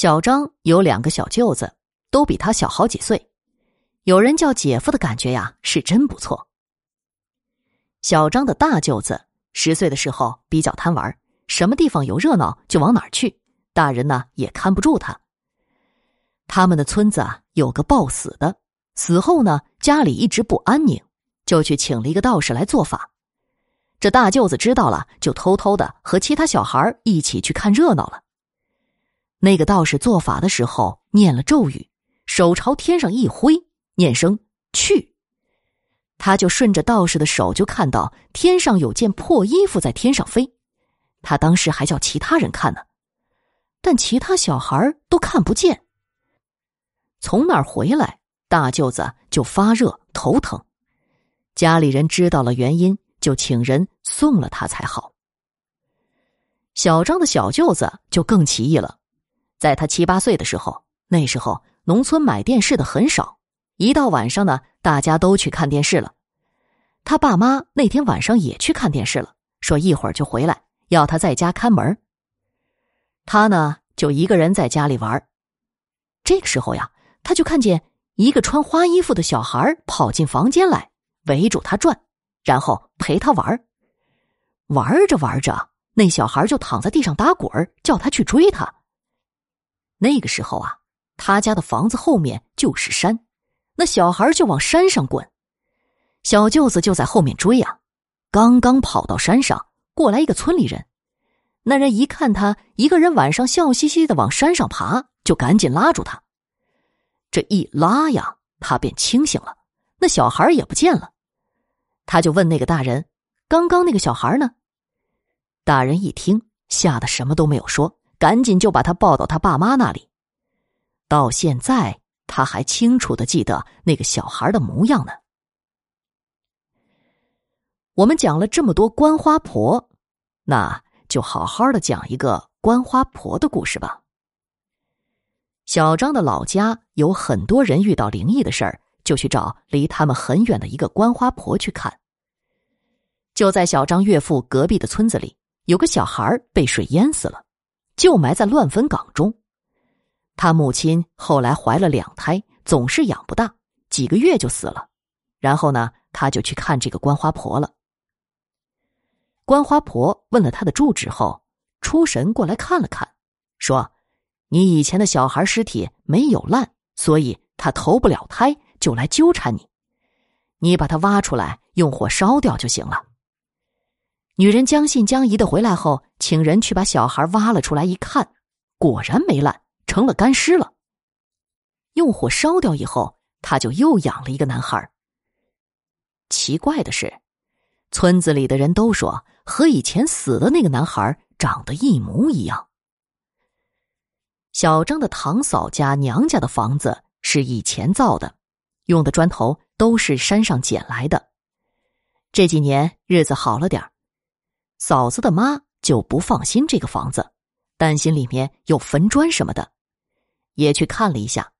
小张有两个小舅子，都比他小好几岁，有人叫姐夫的感觉呀，是真不错。小张的大舅子十岁的时候比较贪玩，什么地方有热闹就往哪儿去，大人呢也看不住他。他们的村子啊有个暴死的，死后呢家里一直不安宁，就去请了一个道士来做法。这大舅子知道了，就偷偷的和其他小孩一起去看热闹了。那个道士做法的时候念了咒语，手朝天上一挥，念声“去”。他就顺着道士的手，就看到天上有件破衣服在天上飞。他当时还叫其他人看呢，但其他小孩都看不见。从那儿回来，大舅子就发热头疼，家里人知道了原因，就请人送了他才好。小张的小舅子就更奇异了，在他七八岁的时候，那时候农村买电视的很少。一到晚上呢，大家都去看电视了。他爸妈那天晚上也去看电视了，说一会儿就回来，要他在家看门。他呢就一个人在家里玩。这个时候呀，他就看见一个穿花衣服的小孩跑进房间来，围住他转，然后陪他玩。玩着玩着，那小孩就躺在地上打滚，叫他去追他。那个时候啊，他家的房子后面就是山。那小孩就往山上滚，小舅子就在后面追呀。刚刚跑到山上，过来一个村里人。那人一看他一个人晚上笑嘻嘻的往山上爬，就赶紧拉住他。这一拉呀，他便清醒了，那小孩也不见了。他就问那个大人：“刚刚那个小孩呢？”大人一听，吓得什么都没有说，赶紧就把他抱到他爸妈那里。到现在。他还清楚的记得那个小孩的模样呢。我们讲了这么多观花婆，那就好好的讲一个观花婆的故事吧。小张的老家有很多人遇到灵异的事儿，就去找离他们很远的一个观花婆去看。就在小张岳父隔壁的村子里，有个小孩被水淹死了，就埋在乱坟岗中。他母亲后来怀了两胎，总是养不大，几个月就死了。然后呢，他就去看这个观花婆了。观花婆问了他的住址后，出神过来看了看，说：“你以前的小孩尸体没有烂，所以他投不了胎，就来纠缠你。你把他挖出来，用火烧掉就行了。”女人将信将疑的回来后，请人去把小孩挖了出来，一看，果然没烂。成了干尸了。用火烧掉以后，他就又养了一个男孩。奇怪的是，村子里的人都说和以前死的那个男孩长得一模一样。小张的堂嫂家娘家的房子是以前造的，用的砖头都是山上捡来的。这几年日子好了点儿嫂子的妈就不放心这个房子，担心里面有坟砖什么的。也去看了一下，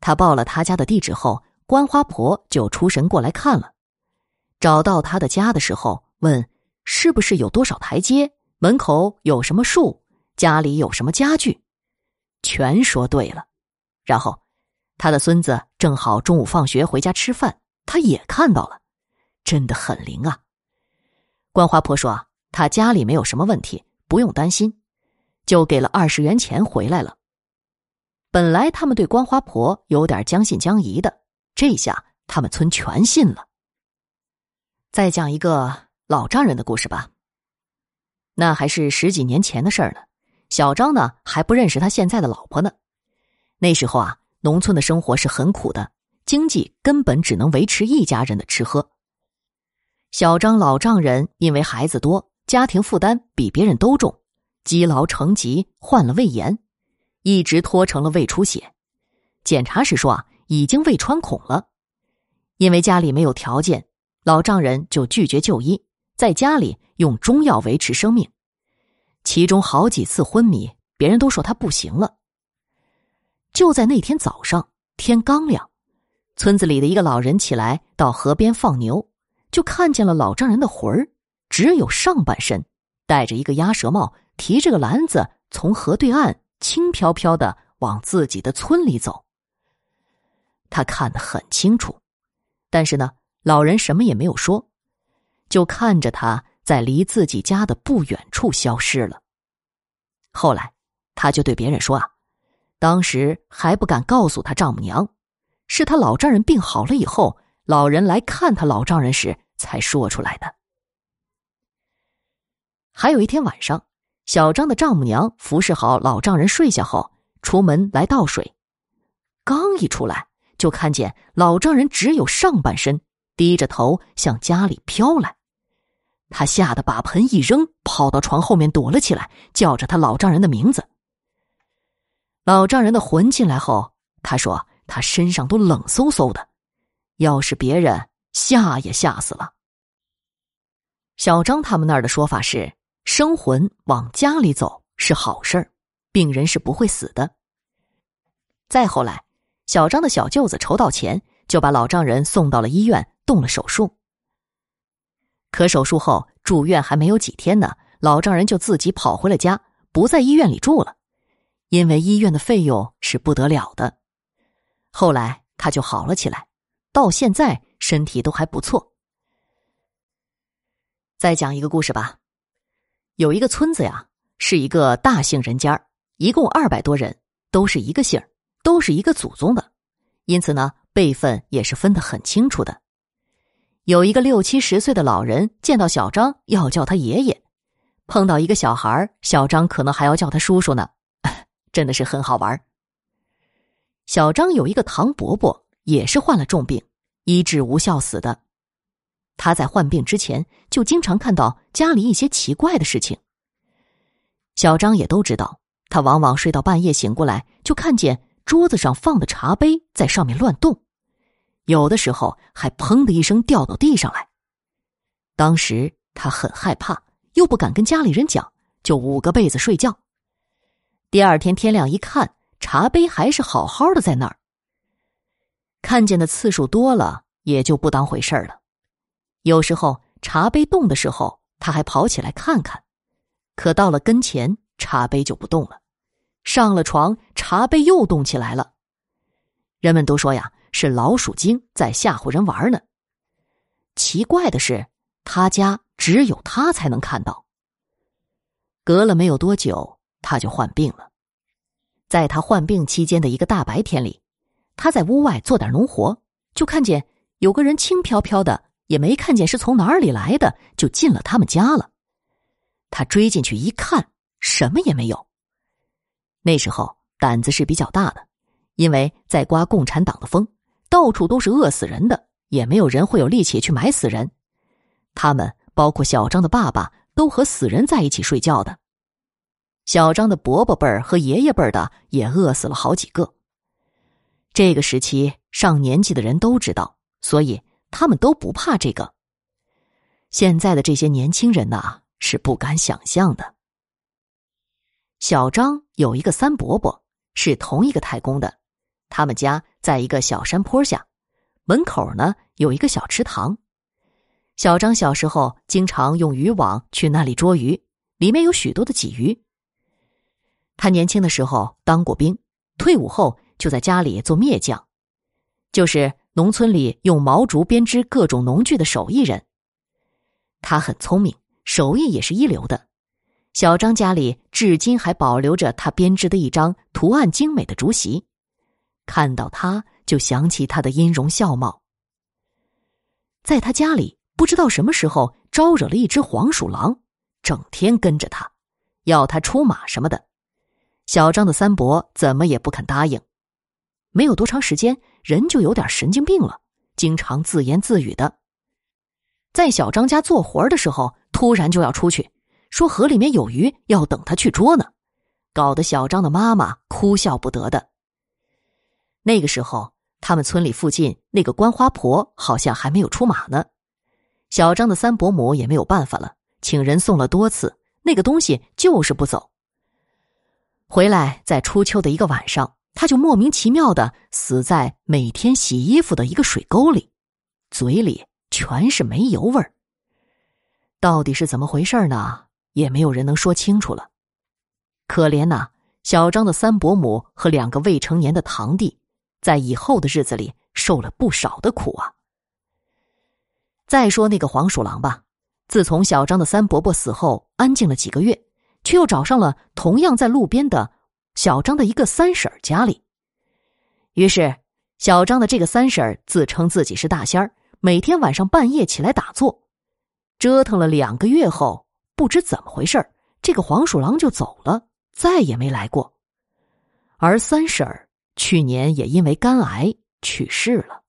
他报了他家的地址后，观花婆就出神过来看了。找到他的家的时候，问是不是有多少台阶，门口有什么树，家里有什么家具，全说对了。然后，他的孙子正好中午放学回家吃饭，他也看到了，真的很灵啊。观花婆说啊他家里没有什么问题，不用担心，就给了二十元钱回来了。本来他们对观花婆有点将信将疑的，这下他们村全信了。再讲一个老丈人的故事吧。那还是十几年前的事儿呢。小张呢还不认识他现在的老婆呢。那时候啊，农村的生活是很苦的，经济根本只能维持一家人的吃喝。小张老丈人因为孩子多，家庭负担比别人都重，积劳成疾，患了胃炎。一直拖成了胃出血，检查时说啊，已经胃穿孔了。因为家里没有条件，老丈人就拒绝就医，在家里用中药维持生命。其中好几次昏迷，别人都说他不行了。就在那天早上，天刚亮，村子里的一个老人起来到河边放牛，就看见了老丈人的魂儿，只有上半身，戴着一个鸭舌帽，提着个篮子，从河对岸。轻飘飘的往自己的村里走。他看得很清楚，但是呢，老人什么也没有说，就看着他在离自己家的不远处消失了。后来，他就对别人说啊，当时还不敢告诉他丈母娘，是他老丈人病好了以后，老人来看他老丈人时才说出来的。还有一天晚上，小张的丈母娘服侍好老丈人睡下后，出门来倒水，刚一出来。就看见老丈人只有上半身低着头向家里飘来，他吓得把盆一扔，跑到床后面躲了起来，叫着他老丈人的名字。老丈人的魂进来后，他说他身上都冷飕飕的，要是别人吓也吓死了。小张他们那儿的说法是，生魂往家里走是好事儿，病人是不会死的。再后来。小张的小舅子筹到钱，就把老丈人送到了医院，动了手术。可手术后住院还没有几天呢，老丈人就自己跑回了家，不在医院里住了，因为医院的费用是不得了的。后来他就好了起来，到现在身体都还不错。再讲一个故事吧，有一个村子呀，是一个大姓人家，一共二百多人，都是一个姓。都是一个祖宗的，因此呢，辈分也是分得很清楚的。有一个六七十岁的老人见到小张要叫他爷爷，碰到一个小孩小张可能还要叫他叔叔呢，真的是很好玩。小张有一个唐伯伯，也是患了重病，医治无效死的。他在患病之前就经常看到家里一些奇怪的事情。小张也都知道，他往往睡到半夜醒过来就看见。桌子上放的茶杯在上面乱动，有的时候还砰的一声掉到地上来。当时他很害怕，又不敢跟家里人讲，就捂个被子睡觉。第二天天亮一看，茶杯还是好好的在那儿。看见的次数多了，也就不当回事了。有时候茶杯动的时候，他还跑起来看看，可到了跟前，茶杯就不动了。上了床，茶杯又动起来了。人们都说呀，是老鼠精在吓唬人玩呢。奇怪的是，他家只有他才能看到。隔了没有多久，他就患病了。在他患病期间的一个大白天里，他在屋外做点农活，就看见有个人轻飘飘的，也没看见是从哪里来的，就进了他们家了。他追进去一看，什么也没有。那时候胆子是比较大的，因为在刮共产党的风，到处都是饿死人的，也没有人会有力气去埋死人。他们包括小张的爸爸，都和死人在一起睡觉的。小张的伯伯辈儿和爷爷辈儿的也饿死了好几个。这个时期上年纪的人都知道，所以他们都不怕这个。现在的这些年轻人呐，是不敢想象的。小张有一个三伯伯，是同一个太公的。他们家在一个小山坡下，门口呢有一个小池塘。小张小时候经常用渔网去那里捉鱼，里面有许多的鲫鱼。他年轻的时候当过兵，退伍后就在家里做篾匠，就是农村里用毛竹编织各种农具的手艺人。他很聪明，手艺也是一流的。小张家里至今还保留着他编织的一张图案精美的竹席，看到他就想起他的音容笑貌。在他家里，不知道什么时候招惹了一只黄鼠狼，整天跟着他，要他出马什么的。小张的三伯怎么也不肯答应。没有多长时间，人就有点神经病了，经常自言自语的。在小张家做活的时候，突然就要出去。说河里面有鱼，要等他去捉呢，搞得小张的妈妈哭笑不得的。那个时候，他们村里附近那个观花婆好像还没有出马呢。小张的三伯母也没有办法了，请人送了多次，那个东西就是不走。回来在初秋的一个晚上，他就莫名其妙的死在每天洗衣服的一个水沟里，嘴里全是煤油味儿。到底是怎么回事呢？也没有人能说清楚了。可怜呐，小张的三伯母和两个未成年的堂弟，在以后的日子里受了不少的苦啊。再说那个黄鼠狼吧，自从小张的三伯伯死后，安静了几个月，却又找上了同样在路边的小张的一个三婶家里。于是，小张的这个三婶自称自己是大仙儿，每天晚上半夜起来打坐，折腾了两个月后，不知怎么回事这个黄鼠狼就走了，再也没来过。而三婶儿去年也因为肝癌去世了。